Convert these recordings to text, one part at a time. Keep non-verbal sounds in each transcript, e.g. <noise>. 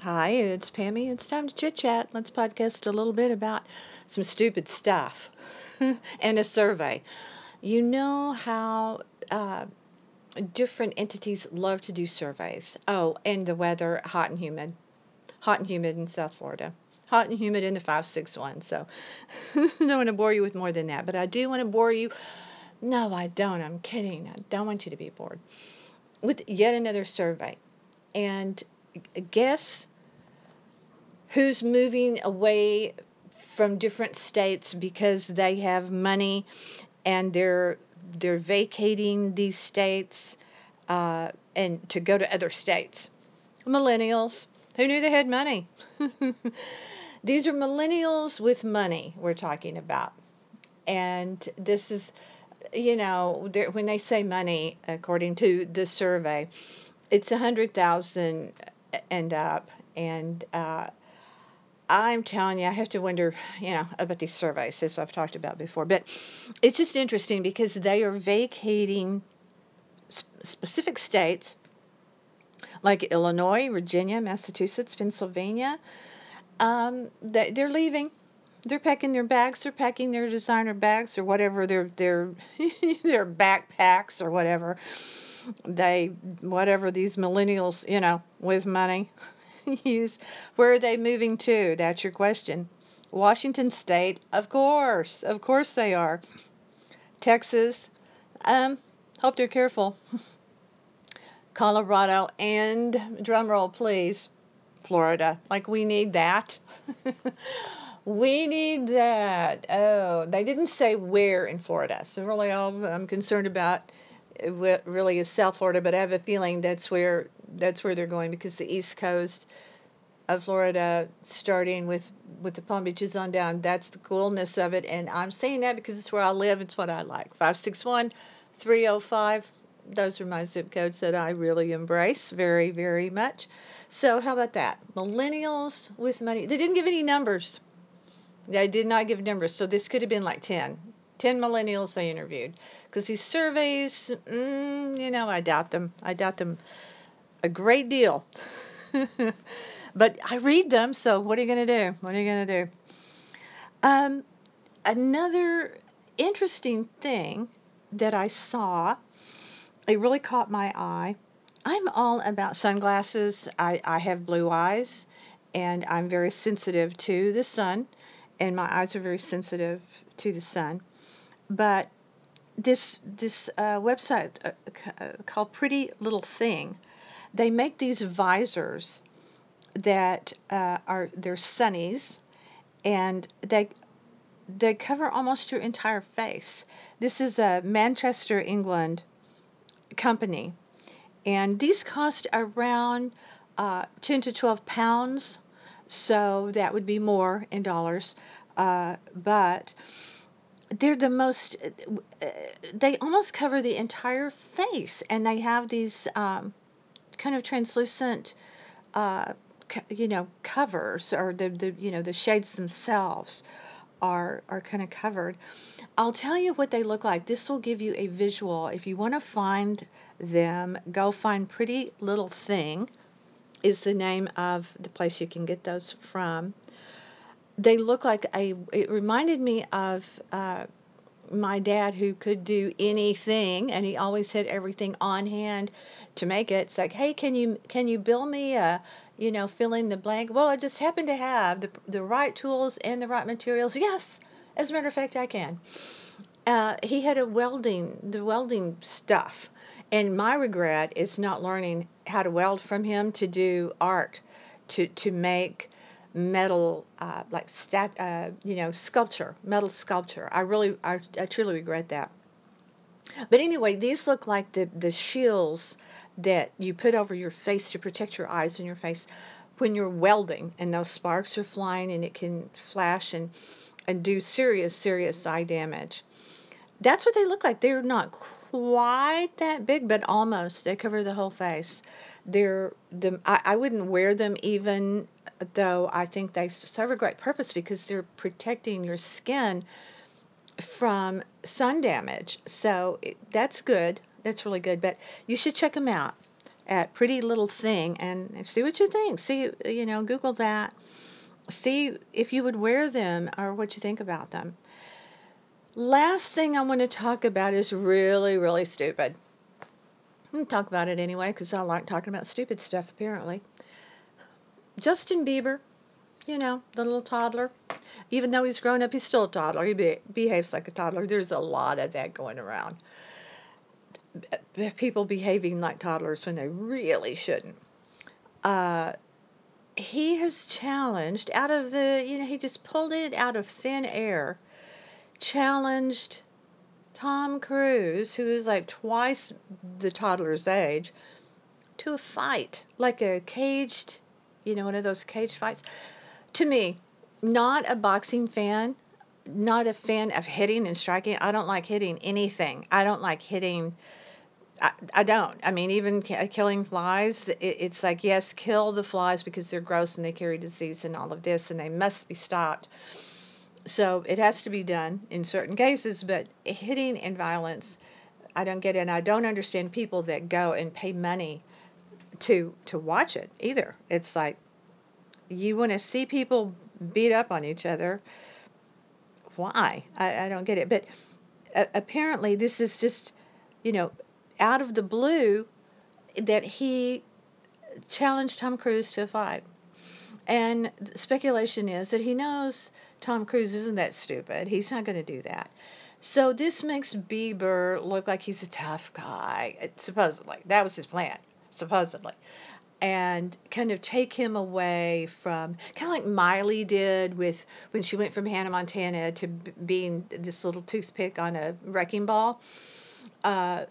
Hi, it's Pammy. It's time to chit chat. Let's podcast a little bit about some stupid stuff <laughs> and a survey. You know how uh, different entities love to do surveys. Oh, and the weather, hot and humid. Hot and humid in South Florida. Hot and humid in the 561. So <laughs> don't want to bore you with more than that. But I do want to bore you. No, I don't. I'm kidding. I don't want you to be bored. With yet another survey. And guess who's moving away from different states because they have money and they're they're vacating these states uh, and to go to other states. Millennials who knew they had money. <laughs> these are millennials with money we're talking about, and this is, you know, when they say money, according to the survey, it's a hundred thousand and up, and uh, I'm telling you, I have to wonder, you know, about these surveys, as I've talked about before. But it's just interesting because they are vacating sp- specific states like Illinois, Virginia, Massachusetts, Pennsylvania. Um, they, they're leaving. They're packing their bags. They're packing their designer bags or whatever their their <laughs> their backpacks or whatever. They whatever these millennials, you know, with money <laughs> use. Where are they moving to? That's your question. Washington State, of course, of course they are. Texas, um, hope they're careful. <laughs> Colorado, and drumroll please, Florida. Like we need that. <laughs> we need that. Oh, they didn't say where in Florida. So really, all I'm concerned about really is South Florida, but I have a feeling that's where that's where they're going because the East Coast of Florida, starting with with the Palm Beaches on down, that's the coolness of it. And I'm saying that because it's where I live. It's what I like. Five six one, three zero oh five. Those are my zip codes that I really embrace very very much. So how about that? Millennials with money. They didn't give any numbers. They did not give numbers. So this could have been like 10. 10 millennials they interviewed. Because these surveys, mm, you know, I doubt them. I doubt them a great deal. <laughs> but I read them, so what are you going to do? What are you going to do? Um, another interesting thing that I saw, it really caught my eye. I'm all about sunglasses. I, I have blue eyes, and I'm very sensitive to the sun, and my eyes are very sensitive to the sun. But this this uh, website uh, uh called Pretty Little Thing they make these visors that uh, are they're sunnies, and they they cover almost your entire face. This is a Manchester, England company, and these cost around uh, 10 to 12 pounds, so that would be more in dollars, uh, but they're the most uh, they almost cover the entire face and they have these um, kind of translucent, uh, you know, covers or the, the you know the shades themselves are are kind of covered. I'll tell you what they look like. This will give you a visual. If you want to find them, go find Pretty Little Thing is the name of the place you can get those from. They look like a. It reminded me of. Uh, my dad who could do anything and he always had everything on hand to make it. It's like, hey, can you can you bill me a, you know, fill in the blank? Well, I just happen to have the the right tools and the right materials. <laughs> Yes, as a matter of fact, I can. Uh, he had a welding the welding stuff, and my regret is not learning how to weld from him to do art, to to make metal uh, like stat uh, you know sculpture metal sculpture. I really I, I truly regret that. But anyway these look like the the shields that you put over your face to protect your eyes and your face when you're welding and those sparks are flying and it can flash and and do serious serious eye damage. That's what they look like. They're not quite that big but almost. They cover the whole face. They're the I, I wouldn't wear them even though i think they serve a great purpose because they're protecting your skin from sun damage so that's good that's really good. But you should check them out. at Pretty Little Thing and see what you think. See, you know, Google that. See if you would wear them or what you think about them. Last thing I want to talk about is really, really stupid. I'm going to talk about it anyway because I like talking about stupid stuff, apparently. Justin Bieber, you know, the little toddler, even though he's grown up, he's still a toddler. He be- behaves like a toddler. There's a lot of that going around. People behaving like toddlers when they really shouldn't. Uh, he has challenged out of the, you know, he just pulled it out of thin air, challenged Tom Cruise, who is like twice the toddler's age, to a fight, like a caged, you know, one of those cage fights. To me, not a boxing fan, not a fan of hitting and striking. I don't like hitting anything. I don't like hitting. I, I don't. I mean, even uh, killing flies, it, it's like, yes, kill the flies because they're gross and they carry disease and all of this, and they must be stopped. So it has to be done in certain cases, but hitting and violence, I don't get it. And I don't understand people that go and pay money to to watch it either. It's like you want to see people beat up on each other. Why? I, I don't get it. But uh, apparently, this is just, you know, out of the blue that he challenged Tom Cruise to a fight. And speculation is that he knows Tom Cruise isn't that stupid. He's not going to do that. So this makes Bieber look like he's a tough guy, supposedly. That was his plan, supposedly. And kind of take him away from, kind of like Miley did with when she went from Hannah Montana to being this little toothpick on a wrecking ball. Uh,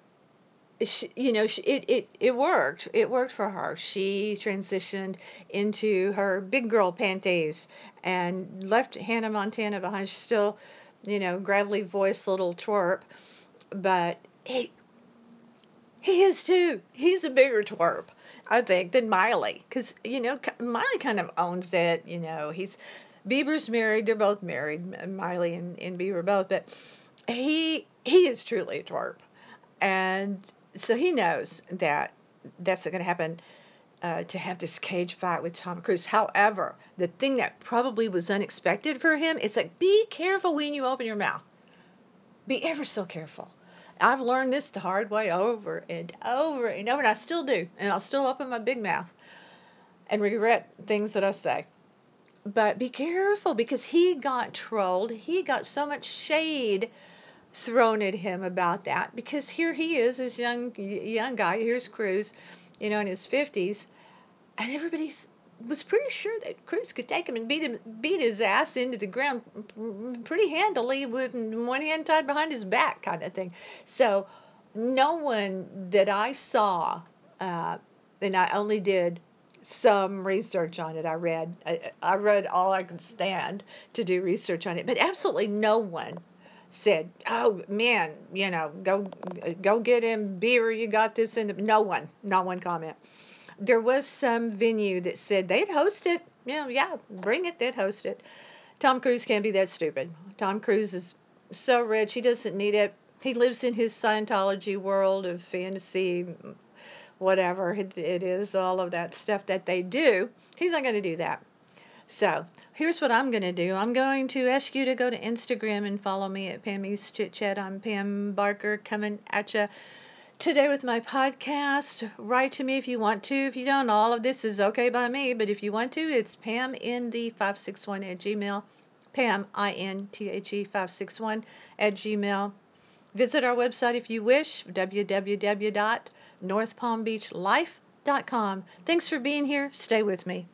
she, you know, she, it, it, it worked. It worked for her. She transitioned into her big girl panties and left Hannah Montana behind. She's still, you know, gravelly voice little twerp, but he, he is too. He's a bigger twerp, I think, than Miley. Because, you know, Miley kind of owns it. You know, he's, Bieber's married. They're both married, Miley and, and Bieber both, but he, he is truly a twerp. And so he knows that that's not going to happen uh, to have this cage fight with Tom Cruise. However, the thing that probably was unexpected for him, it's like be careful when you open your mouth. Be ever so careful. I've learned this the hard way over and over and over, and I still do, and I'll still open my big mouth and regret things that I say. But be careful because he got trolled. He got so much shade thrown at him about that because here he is, this young young guy. Here's Cruise, you know, in his 50s, and everybody was pretty sure that Cruise could take him and beat him, beat his ass into the ground pretty handily with one hand tied behind his back, kind of thing. So no one that I saw, uh, and I only did some research on it. I read I, I read all I could stand to do research on it, but absolutely no one said, "Oh man, you know, go go get him beer. You got this." And no one, not one comment. There was some venue that said they'd host it. Yeah, yeah, bring it. They'd host it. Tom Cruise can't be that stupid. Tom Cruise is so rich. He doesn't need it. He lives in his Scientology world of fantasy, whatever it, it is, all of that stuff that they do. He's not going to do that. So here's what I'm going to do. I'm going to ask you to go to Instagram and follow me at Pammy's Chit Chat. I'm Pam Barker coming at you today with my podcast. Write to me if you want to. If you don't, all of this is okay by me. But if you want to, it's Pam in the 561 at Gmail. Pam, I N T H E 561 at Gmail. Visit our website if you wish, www.northpalmbeachlife.com. Thanks for being here. Stay with me.